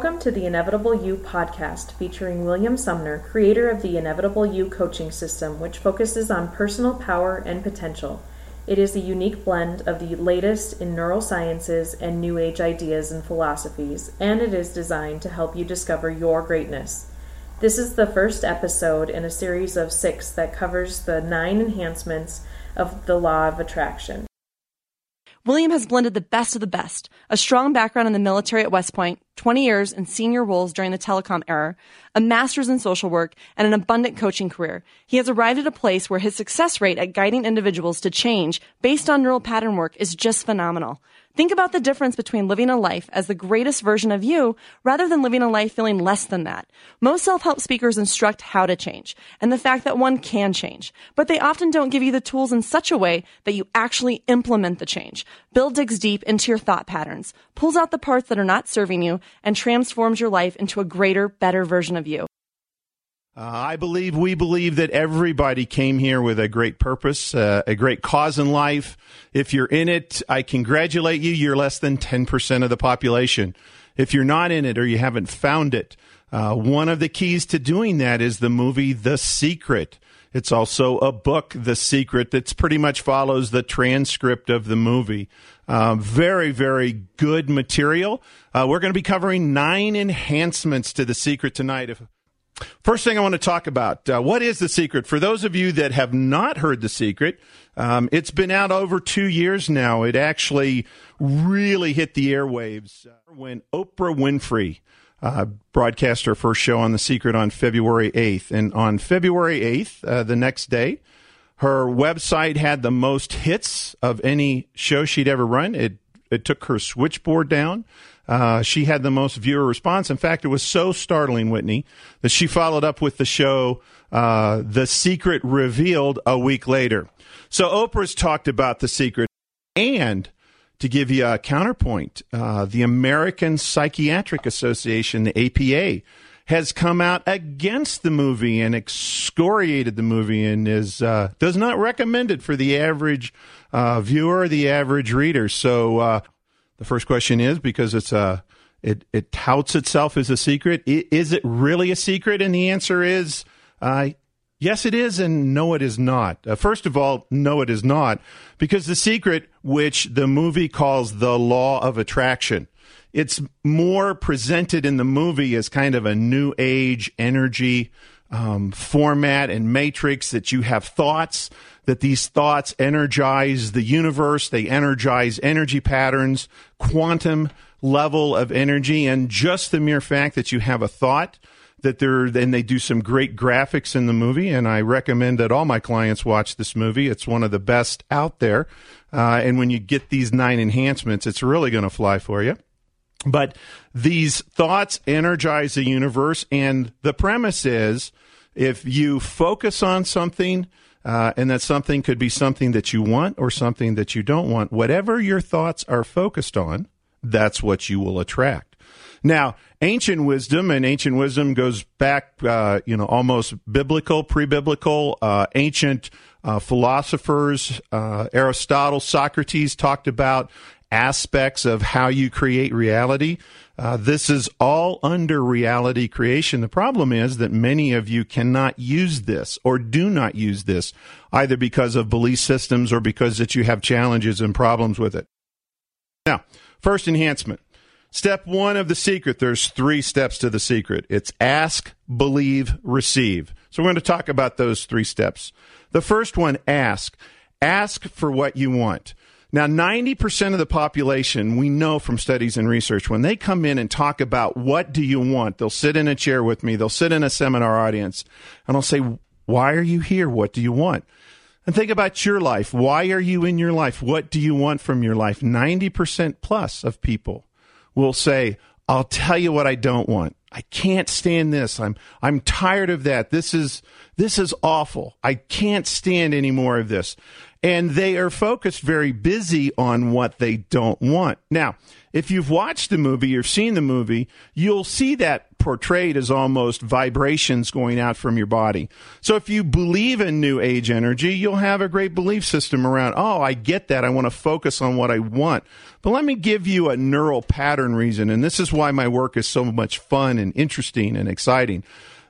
Welcome to the Inevitable You podcast featuring William Sumner, creator of the Inevitable You coaching system, which focuses on personal power and potential. It is a unique blend of the latest in neurosciences and new age ideas and philosophies, and it is designed to help you discover your greatness. This is the first episode in a series of six that covers the nine enhancements of the law of attraction. William has blended the best of the best a strong background in the military at West Point, 20 years in senior roles during the telecom era, a master's in social work, and an abundant coaching career. He has arrived at a place where his success rate at guiding individuals to change based on neural pattern work is just phenomenal. Think about the difference between living a life as the greatest version of you rather than living a life feeling less than that. Most self-help speakers instruct how to change and the fact that one can change, but they often don't give you the tools in such a way that you actually implement the change. Bill digs deep into your thought patterns, pulls out the parts that are not serving you, and transforms your life into a greater, better version of you. Uh, I believe, we believe that everybody came here with a great purpose, uh, a great cause in life. If you're in it, I congratulate you. You're less than 10% of the population. If you're not in it or you haven't found it, uh, one of the keys to doing that is the movie The Secret. It's also a book, The Secret, that's pretty much follows the transcript of the movie. Uh, very, very good material. Uh, we're going to be covering nine enhancements to The Secret tonight. If, First thing I want to talk about uh, what is the secret? For those of you that have not heard the secret, um, it's been out over two years now. It actually really hit the airwaves uh, when Oprah Winfrey uh, broadcast her first show on the secret on February 8th. And on February 8th, uh, the next day, her website had the most hits of any show she'd ever run. It it took her switchboard down. Uh, she had the most viewer response. In fact, it was so startling, Whitney, that she followed up with the show uh, The Secret Revealed a week later. So Oprah's talked about The Secret. And to give you a counterpoint, uh, the American Psychiatric Association, the APA, has come out against the movie and excoriated the movie and is uh, does not recommend it for the average uh, viewer, the average reader. So uh, the first question is because it's a it it touts itself as a secret. Is it really a secret? And the answer is uh, yes, it is, and no, it is not. Uh, first of all, no, it is not, because the secret, which the movie calls the law of attraction, it's more presented in the movie as kind of a new age energy um, format and matrix that you have thoughts that these thoughts energize the universe, they energize energy patterns, quantum level of energy, and just the mere fact that you have a thought that they're and they do some great graphics in the movie and i recommend that all my clients watch this movie. It's one of the best out there. Uh, and when you get these nine enhancements it's really going to fly for you but these thoughts energize the universe and the premise is if you focus on something uh, and that something could be something that you want or something that you don't want. Whatever your thoughts are focused on, that's what you will attract. Now, ancient wisdom, and ancient wisdom goes back, uh, you know, almost biblical, pre-biblical, uh, ancient uh, philosophers, uh, Aristotle, Socrates talked about aspects of how you create reality. Uh, this is all under reality creation. The problem is that many of you cannot use this or do not use this either because of belief systems or because that you have challenges and problems with it. Now, first enhancement. Step one of the secret. There's three steps to the secret. It's ask, believe, receive. So we're going to talk about those three steps. The first one, ask. Ask for what you want. Now, 90% of the population, we know from studies and research, when they come in and talk about what do you want, they'll sit in a chair with me, they'll sit in a seminar audience, and I'll say, Why are you here? What do you want? And think about your life. Why are you in your life? What do you want from your life? 90% plus of people will say, I'll tell you what I don't want. I can't stand this. I'm I'm tired of that. This is this is awful. I can't stand any more of this. And they are focused very busy on what they don't want. Now, if you've watched the movie or seen the movie, you'll see that portrayed as almost vibrations going out from your body. So if you believe in new age energy, you'll have a great belief system around, oh, I get that. I want to focus on what I want. But let me give you a neural pattern reason. And this is why my work is so much fun and interesting and exciting.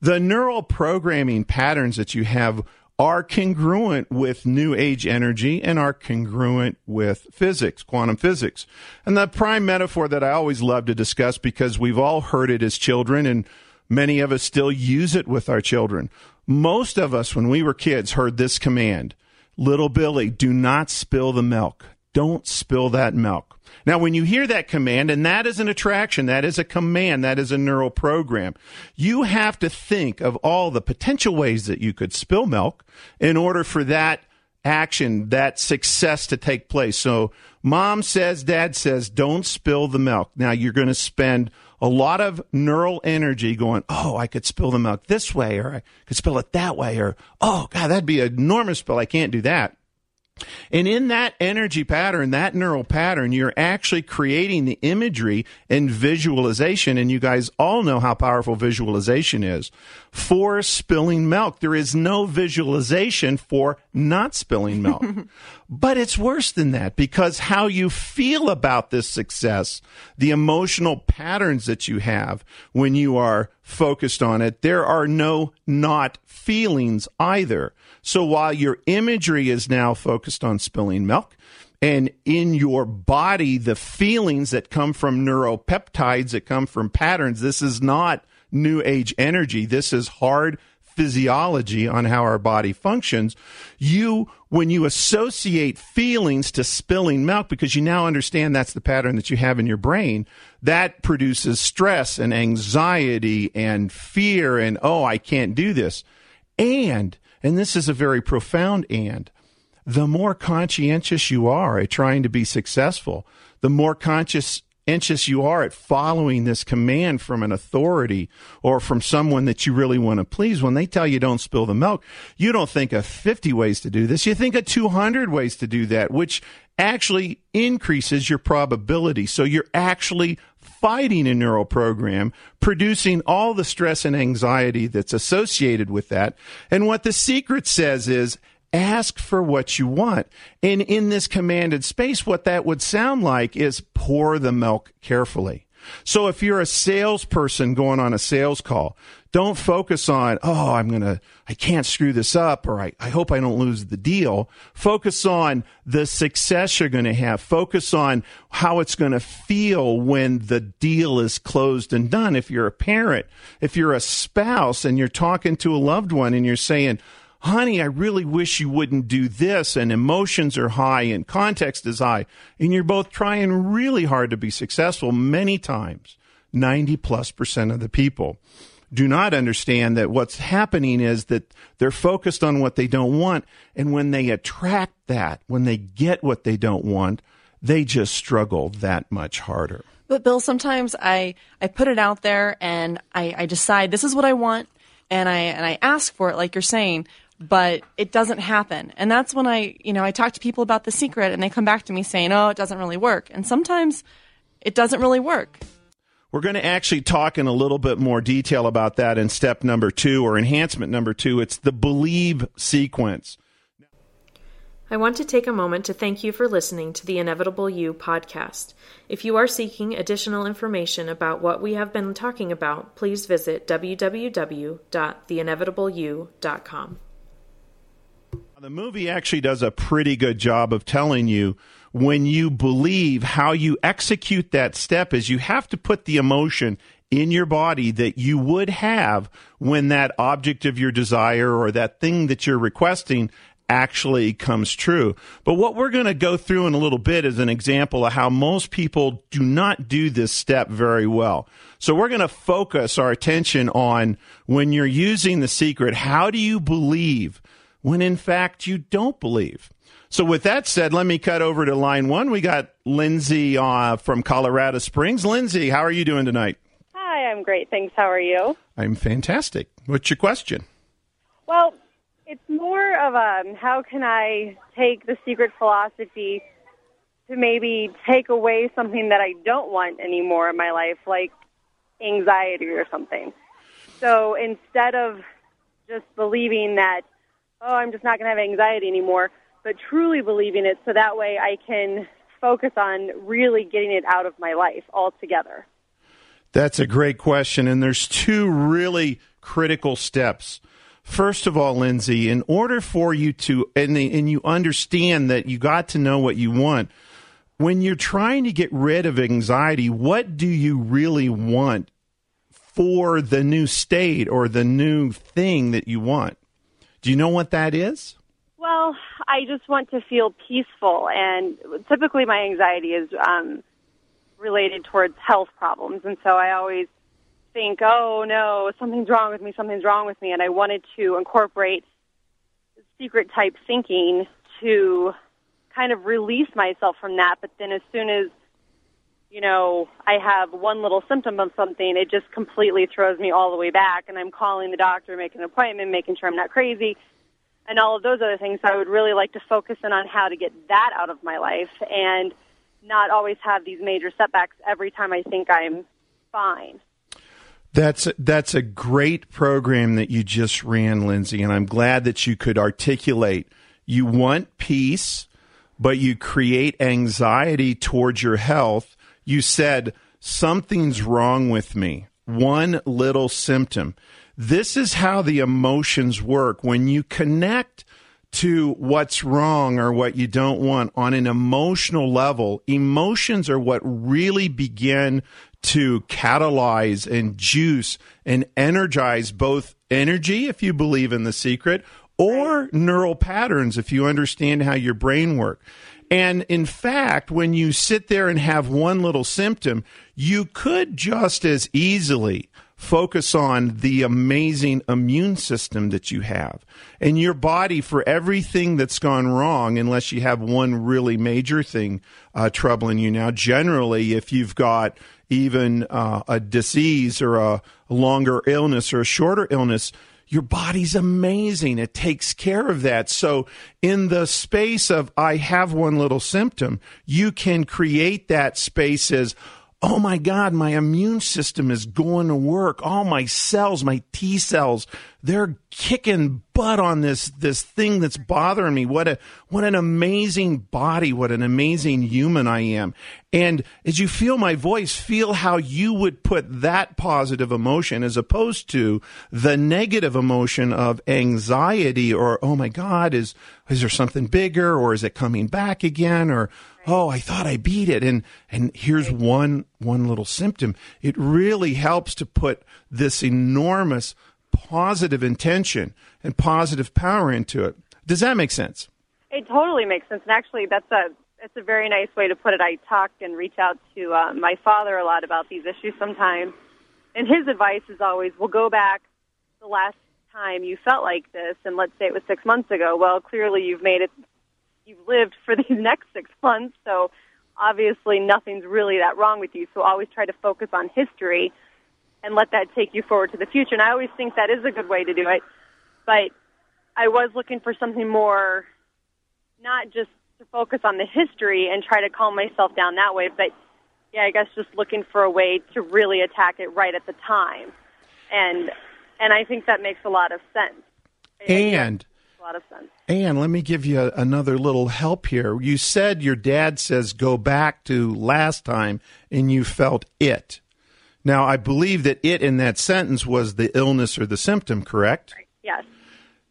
The neural programming patterns that you have are congruent with new age energy and are congruent with physics, quantum physics. And the prime metaphor that I always love to discuss because we've all heard it as children and many of us still use it with our children. Most of us, when we were kids, heard this command Little Billy, do not spill the milk. Don't spill that milk. Now, when you hear that command, and that is an attraction, that is a command, that is a neural program, you have to think of all the potential ways that you could spill milk in order for that action, that success to take place. So, mom says, dad says, don't spill the milk. Now, you're going to spend a lot of neural energy going, oh, I could spill the milk this way, or I could spill it that way, or, oh, God, that'd be an enormous spill. I can't do that. And in that energy pattern, that neural pattern, you're actually creating the imagery and visualization. And you guys all know how powerful visualization is for spilling milk. There is no visualization for not spilling milk. but it's worse than that because how you feel about this success, the emotional patterns that you have when you are focused on it, there are no not feelings either. So while your imagery is now focused on spilling milk, and in your body, the feelings that come from neuropeptides that come from patterns, this is not new age energy. This is hard physiology on how our body functions. You, when you associate feelings to spilling milk, because you now understand that's the pattern that you have in your brain, that produces stress and anxiety and fear and, oh, I can't do this. And and this is a very profound and. The more conscientious you are at trying to be successful, the more conscientious you are at following this command from an authority or from someone that you really want to please. When they tell you don't spill the milk, you don't think of 50 ways to do this. You think of 200 ways to do that, which actually increases your probability. So you're actually fighting a neural program, producing all the stress and anxiety that's associated with that. And what the secret says is ask for what you want. And in this commanded space, what that would sound like is pour the milk carefully. So if you're a salesperson going on a sales call, don't focus on, oh, I'm going to, I can't screw this up or I, I hope I don't lose the deal. Focus on the success you're going to have. Focus on how it's going to feel when the deal is closed and done. If you're a parent, if you're a spouse and you're talking to a loved one and you're saying, honey, I really wish you wouldn't do this, and emotions are high and context is high, and you're both trying really hard to be successful many times, 90 plus percent of the people do not understand that what's happening is that they're focused on what they don't want. And when they attract that, when they get what they don't want, they just struggle that much harder. But Bill, sometimes I, I put it out there and I, I decide this is what I want and I and I ask for it like you're saying, but it doesn't happen. And that's when I, you know, I talk to people about the secret and they come back to me saying, "Oh, it doesn't really work." And sometimes it doesn't really work. We're going to actually talk in a little bit more detail about that in step number 2 or enhancement number 2. It's the believe sequence. I want to take a moment to thank you for listening to the Inevitable You podcast. If you are seeking additional information about what we have been talking about, please visit www.theinevitableyou.com. The movie actually does a pretty good job of telling you when you believe how you execute that step is you have to put the emotion in your body that you would have when that object of your desire or that thing that you're requesting actually comes true. But what we're going to go through in a little bit is an example of how most people do not do this step very well. So we're going to focus our attention on when you're using the secret, how do you believe when in fact you don't believe. So, with that said, let me cut over to line one. We got Lindsay uh, from Colorado Springs. Lindsay, how are you doing tonight? Hi, I'm great. Thanks. How are you? I'm fantastic. What's your question? Well, it's more of a um, how can I take the secret philosophy to maybe take away something that I don't want anymore in my life, like anxiety or something. So instead of just believing that, oh, I'm just not going to have anxiety anymore, but truly believing it so that way I can focus on really getting it out of my life altogether. That's a great question. And there's two really critical steps. First of all, Lindsay, in order for you to, and, and you understand that you got to know what you want, when you're trying to get rid of anxiety, what do you really want for the new state or the new thing that you want? Do you know what that is? Well, I just want to feel peaceful, and typically my anxiety is um, related towards health problems, and so I always think, "Oh no, something's wrong with me. Something's wrong with me," and I wanted to incorporate secret type thinking to kind of release myself from that. But then as soon as, you know, I have one little symptom of something, it just completely throws me all the way back. And I'm calling the doctor, making an appointment, making sure I'm not crazy, and all of those other things. So I would really like to focus in on how to get that out of my life and not always have these major setbacks every time I think I'm fine. That's that's a great program that you just ran, Lindsay, and I'm glad that you could articulate. You want peace, but you create anxiety towards your health. You said, something's wrong with me. One little symptom. This is how the emotions work. When you connect to what's wrong or what you don't want on an emotional level, emotions are what really begin to catalyze and juice and energize both energy, if you believe in the secret, or neural patterns if you understand how your brain works. And in fact, when you sit there and have one little symptom, you could just as easily focus on the amazing immune system that you have and your body for everything that's gone wrong, unless you have one really major thing uh, troubling you. Now, generally, if you've got even uh, a disease or a longer illness or a shorter illness, your body's amazing. It takes care of that. So in the space of I have one little symptom, you can create that space as, oh my God, my immune system is going to work. All my cells, my T cells, they're kicking butt on this this thing that's bothering me. What a what an amazing body, what an amazing human I am. And as you feel my voice, feel how you would put that positive emotion as opposed to the negative emotion of anxiety or oh my god, is is there something bigger or is it coming back again or oh i thought i beat it and and here's one one little symptom it really helps to put this enormous positive intention and positive power into it. Does that make sense? It totally makes sense. And actually, that's a it's a very nice way to put it. I talk and reach out to uh, my father a lot about these issues sometimes, and his advice is always, "Well, go back the last time you felt like this, and let's say it was six months ago. Well, clearly you've made it. You've lived for these next six months, so obviously nothing's really that wrong with you. So always try to focus on history." and let that take you forward to the future. And I always think that is a good way to do it. But I was looking for something more, not just to focus on the history and try to calm myself down that way, but yeah, I guess just looking for a way to really attack it right at the time. And and I think that makes a lot of sense. And a lot of sense. And let me give you a, another little help here. You said your dad says go back to last time and you felt it. Now, I believe that it in that sentence was the illness or the symptom, correct? Yes.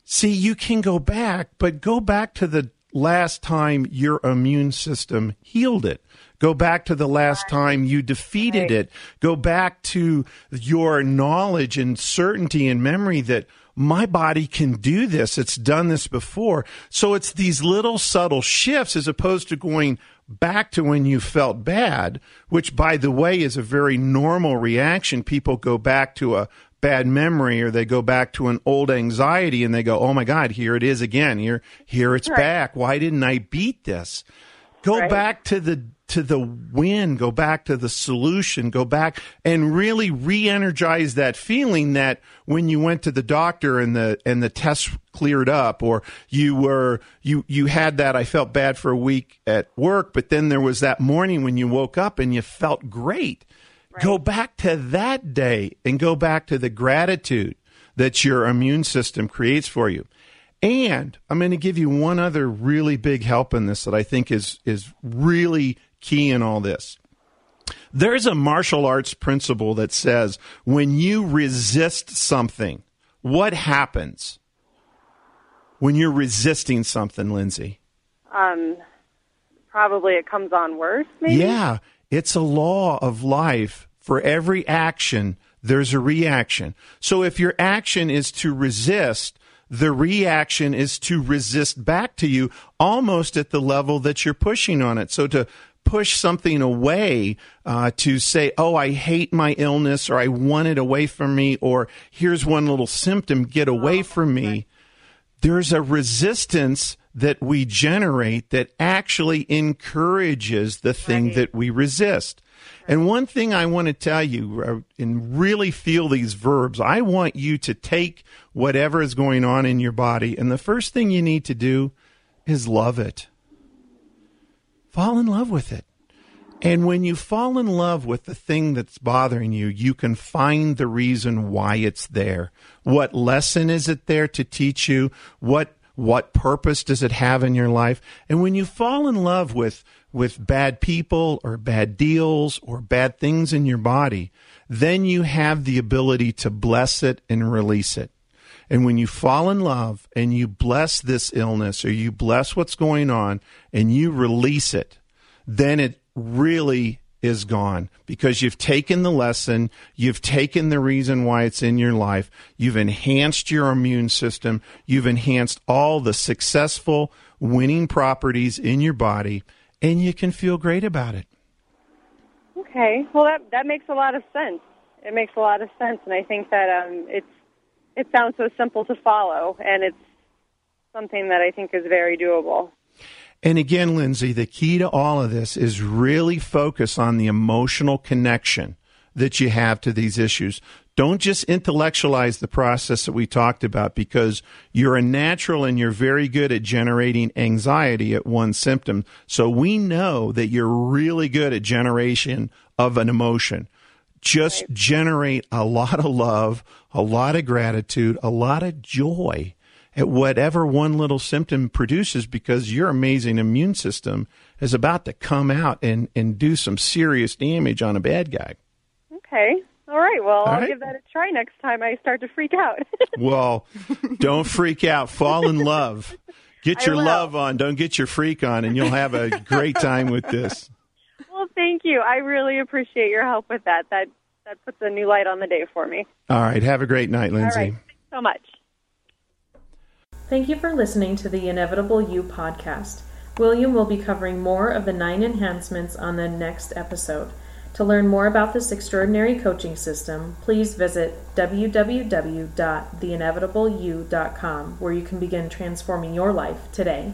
See, you can go back, but go back to the last time your immune system healed it. Go back to the last time you defeated right. it. Go back to your knowledge and certainty and memory that my body can do this. It's done this before. So it's these little subtle shifts as opposed to going back to when you felt bad, which, by the way, is a very normal reaction. People go back to a bad memory or they go back to an old anxiety and they go, "Oh my God, here it is again. Here, here it's right. back. Why didn't I beat this?" Go right. back to the to the win, go back to the solution, go back and really re-energize that feeling that when you went to the doctor and the and the tests cleared up or you were you you had that I felt bad for a week at work, but then there was that morning when you woke up and you felt great. Right. Go back to that day and go back to the gratitude that your immune system creates for you. And I'm going to give you one other really big help in this that I think is is really key in all this. There's a martial arts principle that says when you resist something, what happens when you're resisting something, Lindsay? Um, probably it comes on worse, maybe? Yeah, it's a law of life. For every action, there's a reaction. So if your action is to resist, the reaction is to resist back to you almost at the level that you're pushing on it. So to push something away uh, to say, oh, I hate my illness or I want it away from me or here's one little symptom, get away oh, from me. There's a resistance that we generate that actually encourages the thing right. that we resist. And one thing I want to tell you uh, and really feel these verbs, I want you to take whatever is going on in your body, and the first thing you need to do is love it fall in love with it. And when you fall in love with the thing that's bothering you, you can find the reason why it's there. What lesson is it there to teach you? What what purpose does it have in your life? And when you fall in love with with bad people or bad deals or bad things in your body, then you have the ability to bless it and release it. And when you fall in love and you bless this illness or you bless what's going on and you release it, then it really is gone because you've taken the lesson, you've taken the reason why it's in your life, you've enhanced your immune system, you've enhanced all the successful winning properties in your body, and you can feel great about it. Okay, well that that makes a lot of sense. It makes a lot of sense, and I think that um, it's it sounds so simple to follow, and it's something that I think is very doable. And again, Lindsay, the key to all of this is really focus on the emotional connection that you have to these issues. Don't just intellectualize the process that we talked about because you're a natural and you're very good at generating anxiety at one symptom. So we know that you're really good at generation of an emotion just right. generate a lot of love, a lot of gratitude, a lot of joy at whatever one little symptom produces because your amazing immune system is about to come out and, and do some serious damage on a bad guy. Okay. All right. Well, All I'll right. give that a try next time I start to freak out. well, don't freak out. Fall in love. Get your love on. Don't get your freak on, and you'll have a great time with this. Well, thank you. I really appreciate your help with that. That that puts a new light on the day for me. All right. Have a great night, Lindsay. Right. Thanks so much. Thank you for listening to the Inevitable You podcast. William will be covering more of the nine enhancements on the next episode. To learn more about this extraordinary coaching system, please visit www.theinevitableyou.com where you can begin transforming your life today.